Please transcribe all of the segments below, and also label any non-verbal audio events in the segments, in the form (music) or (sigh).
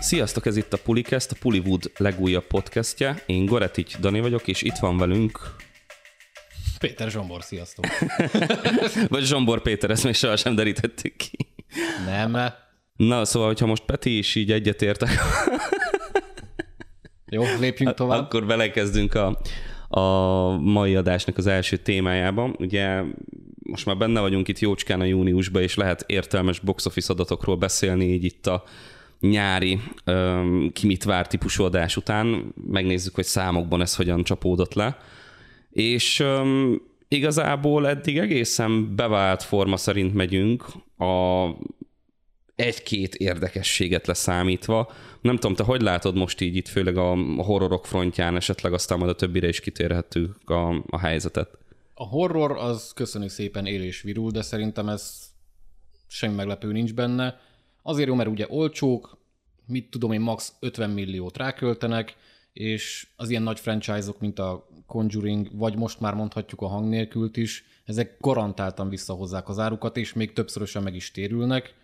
Sziasztok, ez itt a Pulikest, a Puliwood legújabb podcastje. Én Goretics Dani vagyok, és itt van velünk... Péter Zsombor, sziasztok! (laughs) Vagy Zsombor Péter, ezt még sohasem derítettük ki. Nem. Na, szóval, hogyha most Peti is így egyetértek, Jó, lépjünk tovább. akkor belekezdünk a, a mai adásnak az első témájába. Ugye most már benne vagyunk itt jócskán a júniusban, és lehet értelmes box office adatokról beszélni így itt a nyári um, ki mit vár típusú adás után. Megnézzük, hogy számokban ez hogyan csapódott le. És um, igazából eddig egészen bevált forma szerint megyünk a egy-két érdekességet leszámítva. Nem tudom, te hogy látod most így itt, főleg a horrorok frontján, esetleg aztán majd a többire is kitérhetünk a, a helyzetet. A horror az köszönjük szépen él és virul, de szerintem ez semmi meglepő nincs benne. Azért jó, mert ugye olcsók, mit tudom én, max 50 milliót ráköltenek, és az ilyen nagy franchise-ok, mint a Conjuring, vagy most már mondhatjuk a hang nélkült is, ezek garantáltan visszahozzák az árukat, és még többszörösen meg is térülnek.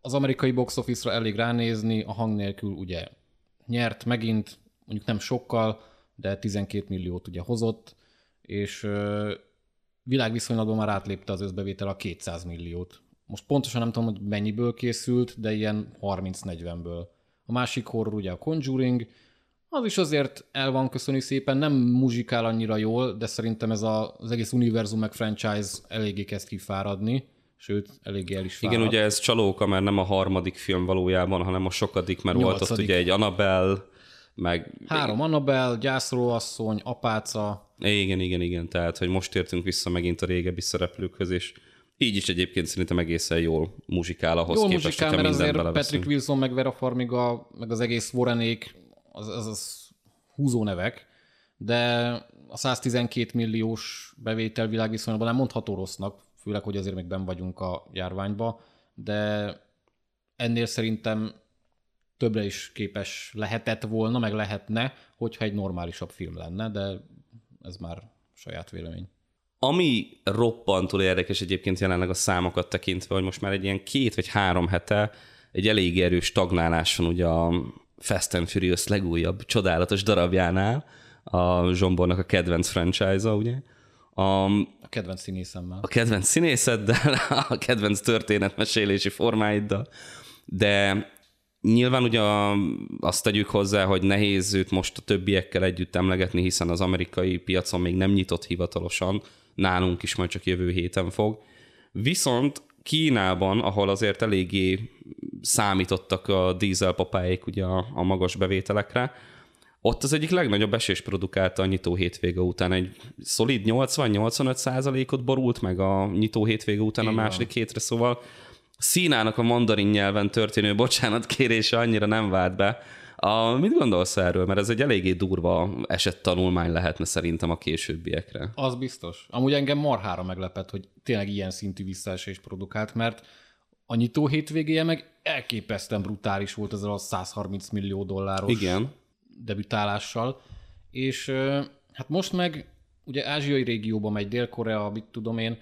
Az amerikai box office-ra elég ránézni, a hang nélkül ugye nyert megint, mondjuk nem sokkal, de 12 milliót ugye hozott, és világviszonylatban már átlépte az összbevétel a 200 milliót. Most pontosan nem tudom, hogy mennyiből készült, de ilyen 30-40-ből. A másik horror ugye a Conjuring, az is azért el van köszönni szépen, nem muzsikál annyira jól, de szerintem ez a, az egész univerzum meg franchise eléggé kezd kifáradni, sőt, eléggé el is fárad. Igen, ugye ez csalóka, mert nem a harmadik film valójában, hanem a sokadik, mert volt ott Nyolcadik. ugye egy Annabelle, meg... Három Annabelle, gyászolóasszony, apáca, Igen, igen, igen, tehát, hogy most értünk vissza megint a régebbi szereplőkhöz, és így is egyébként szerintem egészen jól muzsikál ahhoz Jól képest, muzsikál, mert azért beleveszünk. Patrick Wilson, meg Vera Farmiga, meg az egész Warrenék, az, az, az húzó nevek, de a 112 milliós bevétel világviszonylatban nem mondható rossznak, főleg, hogy azért még ben vagyunk a járványba, de ennél szerintem többre is képes lehetett volna, meg lehetne, hogyha egy normálisabb film lenne, de ez már saját vélemény. Ami roppantul érdekes egyébként jelenleg a számokat tekintve, hogy most már egy ilyen két vagy három hete egy elég erős stagnálás van ugye a Fast and Furious legújabb csodálatos darabjánál, a Zsombornak a kedvenc franchise-a, ugye? A, A kedvenc színészemmel. a kedvenc színészeddel, (laughs) a kedvenc történetmesélési formáiddal, de nyilván ugye azt tegyük hozzá, hogy nehéz őt most a többiekkel együtt emlegetni, hiszen az amerikai piacon még nem nyitott hivatalosan, nálunk is majd csak jövő héten fog. Viszont Kínában, ahol azért eléggé számítottak a dízel papáik ugye a, a magas bevételekre, ott az egyik legnagyobb esés produkálta a nyitó hétvége után. Egy szolid 80-85 százalékot borult meg a nyitó hétvége után a Így van. második hétre, szóval Színának a mandarin nyelven történő bocsánat kérése annyira nem vált be. A, mit gondolsz erről? Mert ez egy eléggé durva esettanulmány lehetne szerintem a későbbiekre. Az biztos. Amúgy engem marhára meglepett, hogy tényleg ilyen szintű visszaesés produkált, mert a nyitó hétvégéje meg elképesztően brutális volt ezzel a 130 millió dolláros Igen. debütálással, és hát most meg ugye ázsiai régióba megy Dél-Korea, mit tudom én,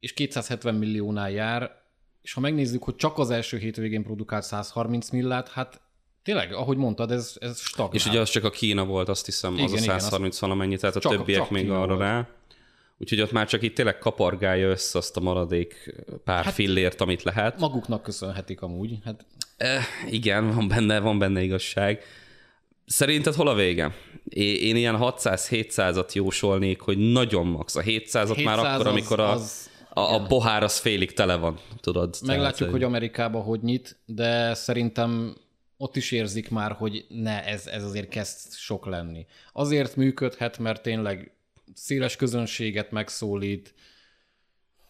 és 270 milliónál jár, és ha megnézzük, hogy csak az első hétvégén produkált 130 millát, hát tényleg, ahogy mondtad, ez, ez stagnál. És ugye az csak a Kína volt, azt hiszem, az Igen, a igen, 130 valamennyi, tehát a Csak- többiek csak még Kína arra volt. rá. Úgyhogy ott már csak itt tényleg kapargálja össze azt a maradék pár hát, fillért, amit lehet. Maguknak köszönhetik amúgy. Hát Eh, igen, van benne, van benne igazság. Szerinted hol a vége? Én ilyen 600-700-at jósolnék, hogy nagyon max. A 700-at már 700 akkor, az- amikor a, az- a, a pohár az félig tele van, tudod? Meglátjuk, Tehát, hogy Amerikában hogy nyit, de szerintem ott is érzik már, hogy ne, ez, ez azért kezd sok lenni. Azért működhet, mert tényleg széles közönséget megszólít,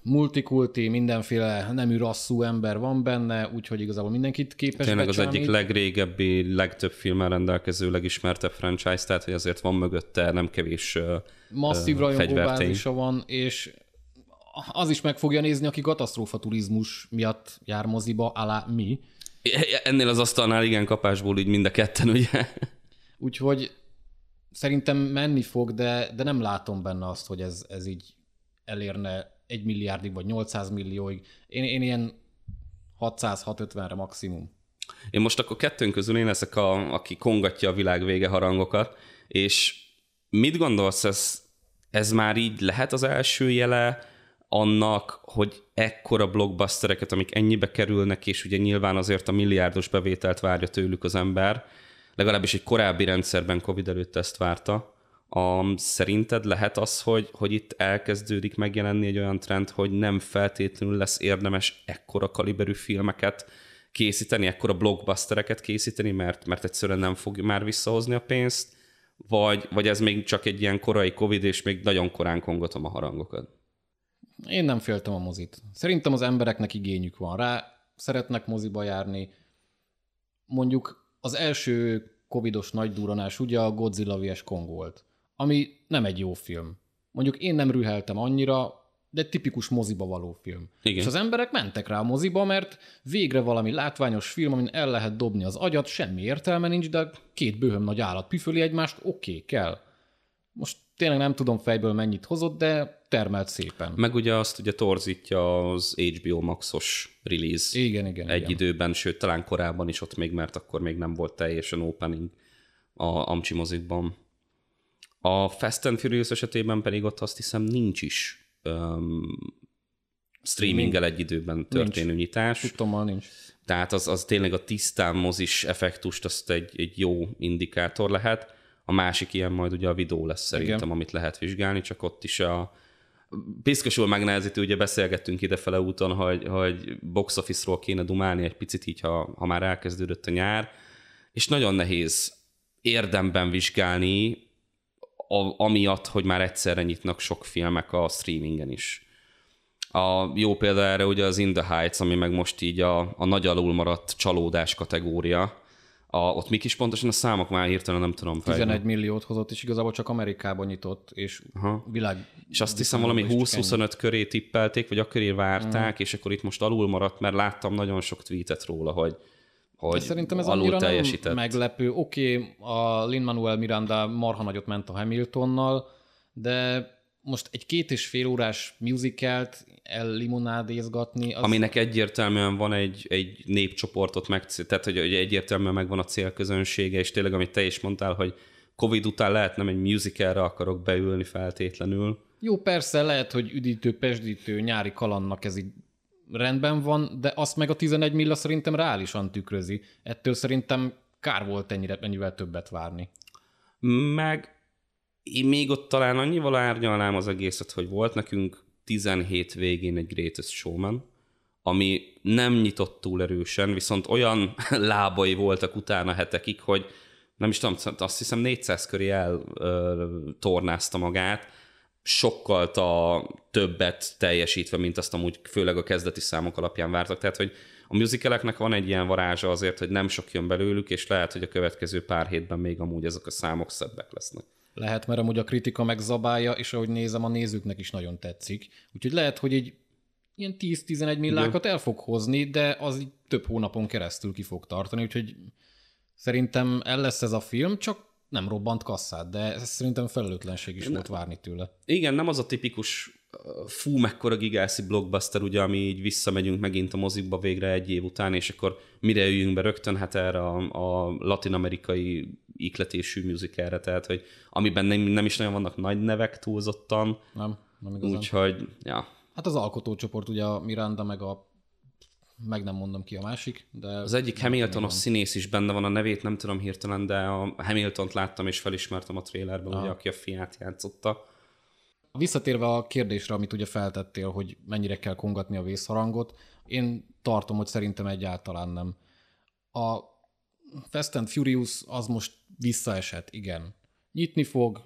multikulti, mindenféle nemű rasszú ember van benne, úgyhogy igazából mindenkit képes Tényleg az becsámít. egyik legrégebbi, legtöbb filmmel rendelkező, legismertebb franchise, tehát hogy azért van mögötte nem kevés masszív fegyvertény. rajongóbázisa van, és az is meg fogja nézni, aki katasztrófa turizmus miatt jár moziba, alá mi. Ennél az asztalnál igen kapásból így mind a ketten, ugye? Úgyhogy szerintem menni fog, de, de nem látom benne azt, hogy ez, ez így elérne egy milliárdig vagy 800 millióig. Én, én ilyen 600-650-re maximum. Én most akkor kettőnk közül én leszek, a, aki kongatja a világ vége harangokat, és mit gondolsz, ez, ez már így lehet az első jele annak, hogy ekkora blockbustereket, amik ennyibe kerülnek, és ugye nyilván azért a milliárdos bevételt várja tőlük az ember, legalábbis egy korábbi rendszerben Covid előtt ezt várta, a, szerinted lehet az, hogy, hogy itt elkezdődik megjelenni egy olyan trend, hogy nem feltétlenül lesz érdemes ekkora kaliberű filmeket készíteni, ekkora blockbustereket készíteni, mert, mert egyszerűen nem fog már visszahozni a pénzt, vagy, vagy ez még csak egy ilyen korai Covid, és még nagyon korán kongatom a harangokat? Én nem féltem a mozit. Szerintem az embereknek igényük van rá, szeretnek moziba járni. Mondjuk az első covidos nagy duranás ugye a Godzilla vs. Kong volt ami nem egy jó film. Mondjuk én nem rüheltem annyira, de tipikus moziba való film. Igen. És az emberek mentek rá a moziba, mert végre valami látványos film, amin el lehet dobni az agyat, semmi értelme nincs, de két bőhöm nagy állat püföli egymást, oké, okay, kell. Most tényleg nem tudom fejből mennyit hozott, de termelt szépen. Meg ugye azt ugye torzítja az HBO Maxos release. Igen, igen. Egy igen. időben, sőt talán korábban is ott még, mert akkor még nem volt teljesen opening a Amcsi mozikban. A Fast and Furious esetében pedig ott azt hiszem nincs is um, streaminggel egy időben történő nincs. nyitás. Tudtommal nincs. Tehát az, az tényleg a tisztán mozis effektust azt egy, egy jó indikátor lehet. A másik ilyen majd ugye a videó lesz szerintem, Igen. amit lehet vizsgálni, csak ott is a piszkosul megnehezítő, ugye beszélgettünk idefele úton, hogy, hogy box office-ról kéne dumálni egy picit így, ha, ha már elkezdődött a nyár, és nagyon nehéz érdemben vizsgálni a, amiatt, hogy már egyszerre nyitnak sok filmek a streamingen is. A jó példa erre ugye az In the Heights, ami meg most így a, a nagy alul maradt csalódás kategória. A, ott mik is pontosan a számok már hirtelen nem tudom fejlődni. 11 milliót hozott, és igazából csak Amerikában nyitott, és Aha. világ... És azt hiszem valami 20-25 köré tippelték, vagy akkor várták, mm. és akkor itt most alul maradt, mert láttam nagyon sok tweetet róla, hogy hogy De szerintem ez alul teljesített. nem meglepő. Oké, okay, a Lin-Manuel Miranda marha nagyot ment a Hamiltonnal, de most egy két és fél órás musicalt ellimonádézgatni. Az... Aminek egyértelműen van egy, egy népcsoportot meg, tehát hogy egyértelműen megvan a célközönsége, és tényleg, amit te is mondtál, hogy Covid után lehet nem egy musicalre akarok beülni feltétlenül. Jó, persze, lehet, hogy üdítő, pesdítő, nyári kalannak ez így rendben van, de azt meg a 11 milla szerintem reálisan tükrözi. Ettől szerintem kár volt ennyire, ennyivel többet várni. Meg én még ott talán annyival árnyalnám az egészet, hogy volt nekünk 17 végén egy Greatest Showman, ami nem nyitott túl erősen, viszont olyan (laughs) lábai voltak utána hetekig, hogy nem is tudom, azt hiszem 400 köré eltornázta magát, sokkal többet teljesítve, mint azt amúgy főleg a kezdeti számok alapján vártak. Tehát, hogy a musicaleknek van egy ilyen varázsa azért, hogy nem sok jön belőlük, és lehet, hogy a következő pár hétben még amúgy ezek a számok szebbek lesznek. Lehet, mert amúgy a kritika megzabálja, és ahogy nézem, a nézőknek is nagyon tetszik. Úgyhogy lehet, hogy egy ilyen 10-11 millákat el fog hozni, de az így több hónapon keresztül ki fog tartani, úgyhogy szerintem el lesz ez a film, csak nem robbant kasszát, de ez szerintem felelőtlenség is ne, volt várni tőle. Igen, nem az a tipikus fú, mekkora gigászi blockbuster, ugye, ami így visszamegyünk megint a mozikba végre egy év után, és akkor mire üljünk be rögtön, hát erre a, a latin-amerikai ikletésű musicalre, tehát, hogy amiben nem, nem is nagyon vannak nagy nevek túlzottan. Nem, nem igazán. Úgyhogy, ja. Hát az alkotócsoport, ugye a Miranda meg a meg nem mondom ki a másik, de... Az egyik Hamiltonos színész is benne van, a nevét nem tudom hirtelen, de a Hamiltont láttam és felismertem a trailerben, ugye, aki a fiát játszotta. Visszatérve a kérdésre, amit ugye feltettél, hogy mennyire kell kongatni a vészharangot, én tartom, hogy szerintem egyáltalán nem. A Fast and Furious az most visszaesett, igen. Nyitni fog,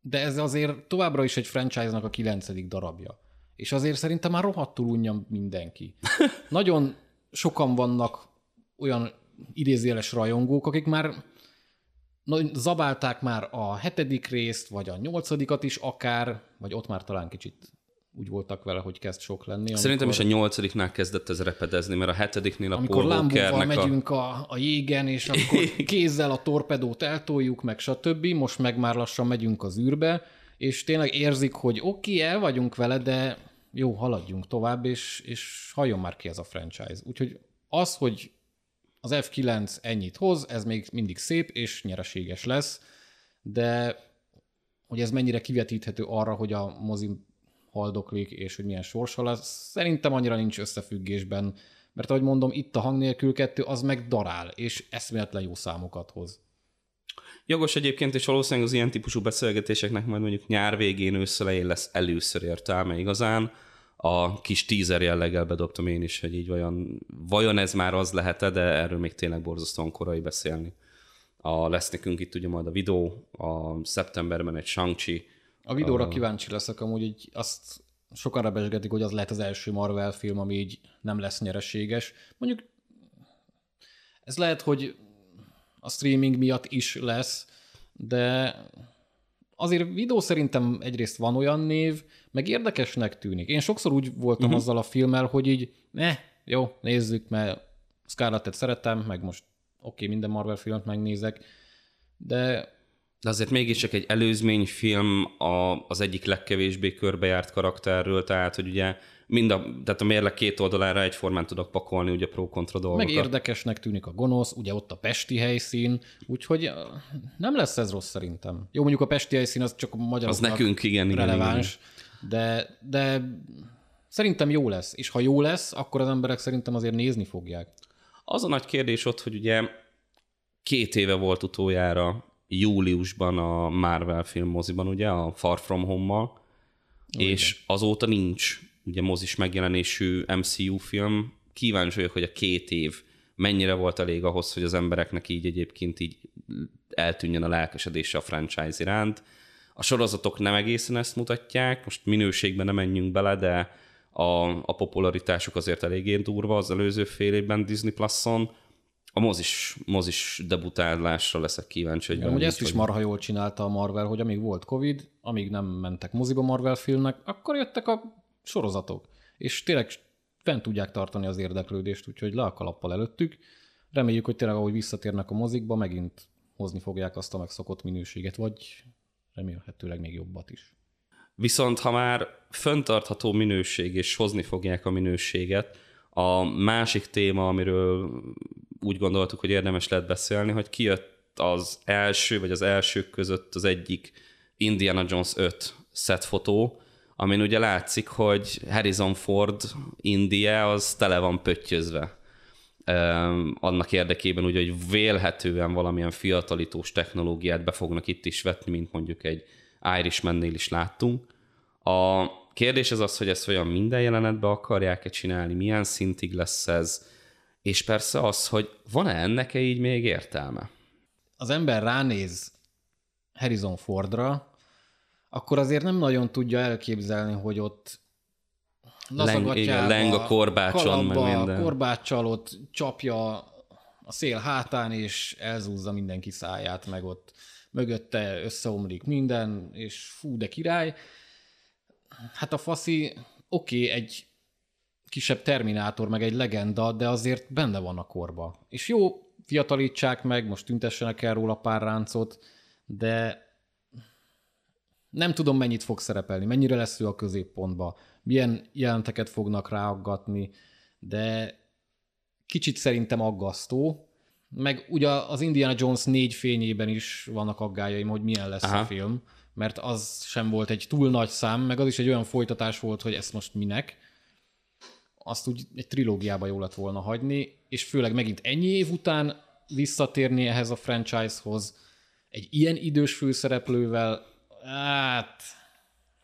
de ez azért továbbra is egy franchise-nak a kilencedik darabja és azért szerintem már rohadtul unja mindenki. (laughs) Nagyon sokan vannak olyan idézéles rajongók, akik már zabálták már a hetedik részt, vagy a nyolcadikat is akár, vagy ott már talán kicsit úgy voltak vele, hogy kezd sok lenni. Amikor, Szerintem is a nyolcadiknál kezdett ez repedezni, mert a hetediknél a Amikor Lambóval megyünk a... a, a jégen, és akkor (laughs) kézzel a torpedót eltoljuk, meg stb. Most meg már lassan megyünk az űrbe, és tényleg érzik, hogy oké, okay, el vagyunk vele, de jó, haladjunk tovább, és, és halljon már ki ez a franchise. Úgyhogy az, hogy az F9 ennyit hoz, ez még mindig szép és nyereséges lesz, de hogy ez mennyire kivetíthető arra, hogy a mozi haldoklik, és hogy milyen sorsa lesz, szerintem annyira nincs összefüggésben, mert ahogy mondom, itt a hang nélkül kettő, az meg darál, és eszméletlen jó számokat hoz. Jogos egyébként, és valószínűleg az ilyen típusú beszélgetéseknek majd mondjuk nyár végén, ősszelején lesz először értelme igazán. A kis teaser jelleggel bedobtam én is, hogy így vajon, vajon ez már az lehet de erről még tényleg borzasztóan korai beszélni. A, lesz nekünk itt ugye majd a videó, a szeptemberben egy shang A videóra a... kíváncsi leszek, amúgy így azt sokan rebesgetik, hogy az lehet az első Marvel film, ami így nem lesz nyereséges. Mondjuk ez lehet, hogy a streaming miatt is lesz, de azért videó szerintem egyrészt van olyan név, meg érdekesnek tűnik. Én sokszor úgy voltam uh-huh. azzal a filmmel, hogy így, ne, jó, nézzük, mert Scarlettet szeretem, meg most oké, okay, minden Marvel filmet megnézek, de de azért mégiscsak egy előzményfilm a, az egyik legkevésbé körbejárt karakterről, tehát hogy ugye mind a, tehát a mérleg két oldalára egyformán tudok pakolni ugye pro-kontra dolgokat. Meg érdekesnek tűnik a gonosz, ugye ott a pesti helyszín, úgyhogy nem lesz ez rossz szerintem. Jó, mondjuk a pesti helyszín az csak a magyaroknak az nekünk, igen, releváns, igen, igen. De, de szerintem jó lesz, és ha jó lesz, akkor az emberek szerintem azért nézni fogják. Az a nagy kérdés ott, hogy ugye két éve volt utoljára júliusban a Marvel film moziban, ugye, a Far From Home-mal, és igen. azóta nincs ugye mozis megjelenésű MCU film. Kíváncsi vagyok, hogy a két év mennyire volt elég ahhoz, hogy az embereknek így egyébként így eltűnjön a lelkesedése a franchise iránt. A sorozatok nem egészen ezt mutatják, most minőségben nem menjünk bele, de a, a popularitásuk azért eléggé durva az előző fél évben Disney Plus-on. A mozis, mozis debutálásra leszek kíváncsi. Hogy ja, ezt is marha jól csinálta a Marvel, hogy amíg volt Covid, amíg nem mentek moziba Marvel filmnek, akkor jöttek a sorozatok. És tényleg fent tudják tartani az érdeklődést, úgyhogy le a kalappal előttük. Reméljük, hogy tényleg ahogy visszatérnek a mozikba, megint hozni fogják azt a megszokott minőséget, vagy remélhetőleg még jobbat is. Viszont ha már föntartható minőség, és hozni fogják a minőséget, a másik téma, amiről úgy gondoltuk, hogy érdemes lehet beszélni, hogy kijött az első, vagy az elsők között az egyik Indiana Jones 5 fotó, amin ugye látszik, hogy Harrison Ford India az tele van pöttyözve. Annak érdekében ugye, hogy vélhetően valamilyen fiatalítós technológiát be fognak itt is vetni, mint mondjuk egy Irishman-nél is láttunk. A kérdés az az, hogy ezt olyan minden jelenetbe akarják-e csinálni, milyen szintig lesz ez, és persze az, hogy van-e ennek -e így még értelme? Az ember ránéz Harrison Fordra, akkor azért nem nagyon tudja elképzelni, hogy ott leng, igen, leng a korbácson, kalapba, meg minden. korbáccsal ott csapja a szél hátán, és elzúzza mindenki száját, meg ott mögötte összeomlik minden, és fú, de király. Hát a faszi, oké, okay, egy kisebb terminátor, meg egy legenda, de azért benne van a korba. És jó, fiatalítsák meg, most tüntessenek el róla pár ráncot, de nem tudom, mennyit fog szerepelni, mennyire lesz ő a középpontba, milyen jelenteket fognak ráaggatni, de kicsit szerintem aggasztó, meg ugye az Indiana Jones négy fényében is vannak aggájaim, hogy milyen lesz Aha. a film, mert az sem volt egy túl nagy szám, meg az is egy olyan folytatás volt, hogy ezt most minek. Azt úgy egy trilógiába jó lett volna hagyni, és főleg megint ennyi év után visszatérni ehhez a franchise-hoz, egy ilyen idős főszereplővel, Hát,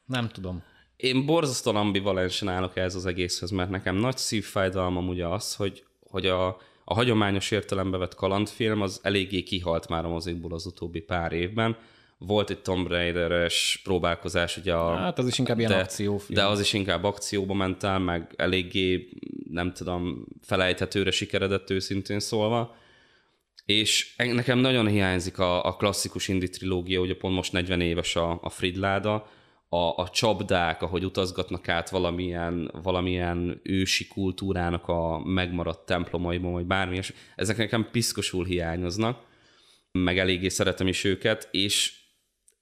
nem tudom. Én borzasztóan ambivalensen állok ez az egészhez, mert nekem nagy szívfájdalmam ugye az, hogy, hogy a, a hagyományos értelembe vett kalandfilm az eléggé kihalt már a mozikból az utóbbi pár évben. Volt egy Tomb Raider-es próbálkozás, ugye a, Hát az is inkább ilyen de, akciófilm. De az is inkább akcióba ment el, meg eléggé, nem tudom, felejthetőre sikeredett őszintén szólva és nekem nagyon hiányzik a, a klasszikus indie trilógia, ugye pont most 40 éves a, a Fridláda, a, a csapdák, ahogy utazgatnak át valamilyen, valamilyen ősi kultúrának a megmaradt templomaiban, vagy bármi, ezek nekem piszkosul hiányoznak, meg eléggé szeretem is őket, és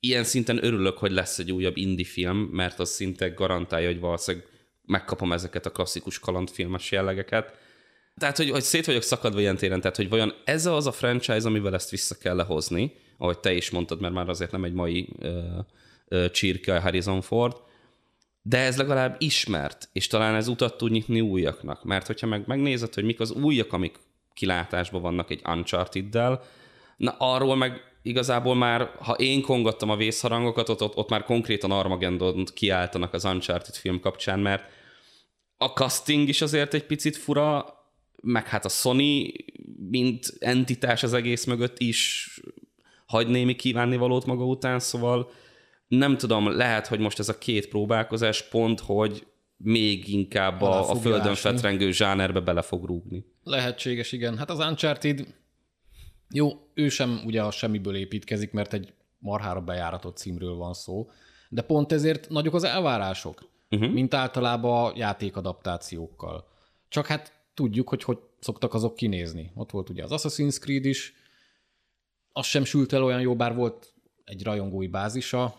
ilyen szinten örülök, hogy lesz egy újabb indie film, mert az szinte garantálja, hogy valószínűleg megkapom ezeket a klasszikus kalandfilmes jellegeket, tehát, hogy, hogy szét vagyok szakadva ilyen téren, tehát, hogy vajon ez az a franchise, amivel ezt vissza kell lehozni, ahogy te is mondtad, mert már azért nem egy mai ö, csirke a Harrison Ford, de ez legalább ismert, és talán ez utat tud nyitni újaknak, mert hogyha meg megnézed, hogy mik az újak, amik kilátásban vannak egy Uncharted-del, na arról meg igazából már, ha én kongattam a vészharangokat, ott, ott, ott már konkrétan Armageddon kiáltanak az Uncharted film kapcsán, mert a casting is azért egy picit fura, meg hát a Sony, mint entitás az egész mögött is hagy némi kívánnivalót maga után, szóval nem tudom, lehet, hogy most ez a két próbálkozás pont, hogy még inkább a, a földön fetrengő zsánerbe bele fog rúgni. Lehetséges, igen. Hát az Uncharted, jó, ő sem ugye a semmiből építkezik, mert egy marhára bejáratott címről van szó, de pont ezért nagyok az elvárások, uh-huh. mint általában a játékadaptációkkal. Csak hát tudjuk, hogy hogy szoktak azok kinézni. Ott volt ugye az Assassin's Creed is, az sem sült el olyan jó, bár volt egy rajongói bázisa,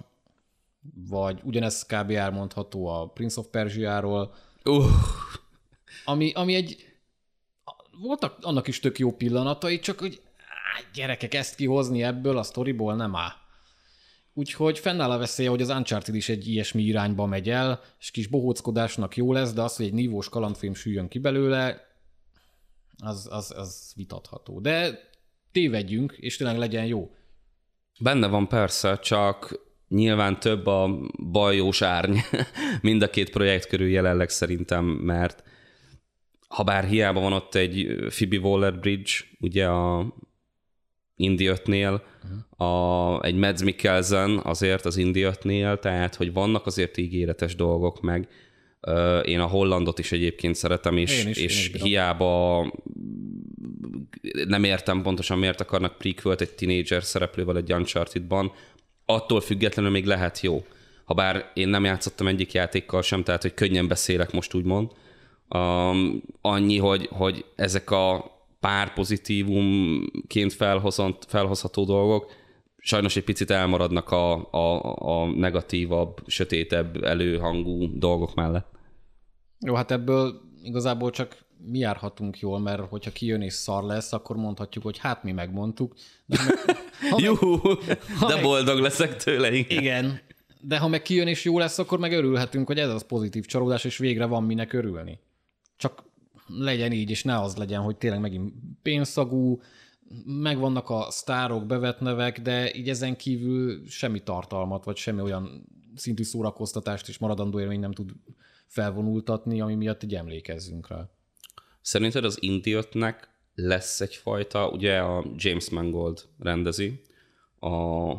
vagy ugyanez kb. elmondható a Prince of Persia-ról, uh. ami, ami egy voltak annak is tök jó pillanatai, csak hogy á, gyerekek, ezt kihozni ebből a sztoriból nem áll. Úgyhogy fennáll a veszélye, hogy az Uncharted is egy ilyesmi irányba megy el, és kis bohóckodásnak jó lesz, de az, hogy egy nívós kalandfilm süljön ki belőle, az, az, az vitatható. De tévedjünk, és tényleg legyen jó. Benne van persze, csak nyilván több a bajós árny (laughs) mind a két projekt körül jelenleg szerintem, mert ha bár hiába van ott egy Phoebe Waller-Bridge, ugye a Indi 5-nél, uh-huh. a, egy Mads Mikkelsen azért az Indi 5-nél, tehát hogy vannak azért ígéretes dolgok meg. Én a Hollandot is egyébként szeretem, és, is, és hiába nem értem pontosan miért akarnak prequelt egy tínédzser szereplővel egy Uncharted-ban, attól függetlenül még lehet jó. Habár én nem játszottam egyik játékkal sem, tehát hogy könnyen beszélek most úgymond. Um, annyi, hogy, hogy ezek a pár pozitívumként felhozott, felhozható dolgok sajnos egy picit elmaradnak a, a, a negatívabb, sötétebb, előhangú dolgok mellett. Jó, hát ebből igazából csak mi járhatunk jól, mert hogyha kijön és szar lesz, akkor mondhatjuk, hogy hát mi megmondtuk. De ha meg, Jó, ha de meg, boldog leszek tőle. Igen. igen. De ha meg kijön és jó lesz, akkor meg örülhetünk, hogy ez az pozitív csalódás, és végre van minek örülni. Csak legyen így, és ne az legyen, hogy tényleg megint pénzszagú, megvannak a sztárok, bevetnevek, de így ezen kívül semmi tartalmat, vagy semmi olyan szintű szórakoztatást és maradandó élmény nem tud felvonultatni, ami miatt így emlékezzünk rá. Szerinted az Indiotnek lesz egyfajta, ugye a James Mangold rendezi, a,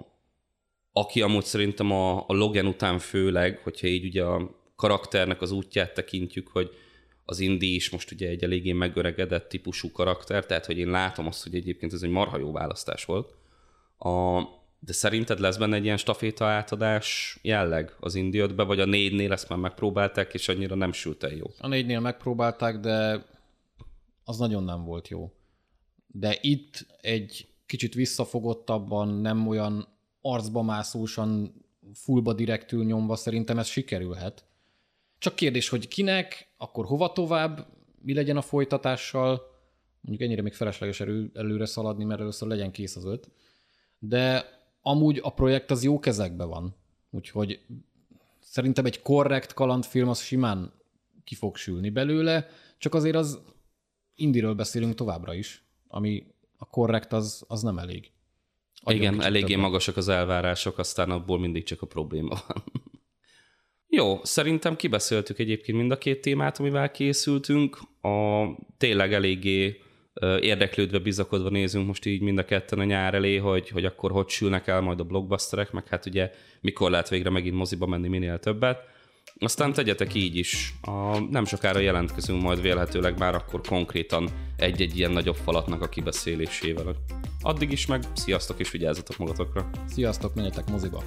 aki amúgy szerintem a, a Logan után főleg, hogyha így ugye a karakternek az útját tekintjük, hogy az Indi is most ugye egy eléggé megöregedett típusú karakter, tehát hogy én látom azt, hogy egyébként ez egy marha jó választás volt. A, de szerinted lesz benne egy ilyen staféta átadás jelleg az Indiotbe, vagy a négynél ezt már megpróbálták, és annyira nem sült el jó? A négynél megpróbálták, de az nagyon nem volt jó. De itt egy kicsit visszafogottabban, nem olyan arcba mászósan, fullba direktül nyomva szerintem ez sikerülhet. Csak kérdés, hogy kinek, akkor hova tovább, mi legyen a folytatással, mondjuk ennyire még felesleges erő, előre szaladni, mert először legyen kész az öt. De amúgy a projekt az jó kezekben van. Úgyhogy szerintem egy korrekt kalandfilm az simán ki fog sülni belőle, csak azért az indiről beszélünk továbbra is, ami a korrekt az, az nem elég. Adjon Igen, eléggé többen. magasak az elvárások, aztán abból mindig csak a probléma van. (laughs) Jó, szerintem kibeszéltük egyébként mind a két témát, amivel készültünk. A tényleg eléggé érdeklődve, bizakodva nézünk most így mind a ketten a nyár elé, hogy, hogy akkor hogy sülnek el majd a blockbusterek, meg hát ugye mikor lehet végre megint moziba menni minél többet. Aztán tegyetek így is. A, nem sokára jelentkezünk majd vélhetőleg már akkor konkrétan egy-egy ilyen nagyobb falatnak a kibeszélésével. Addig is meg sziasztok és vigyázzatok magatokra. Sziasztok, menjetek moziba!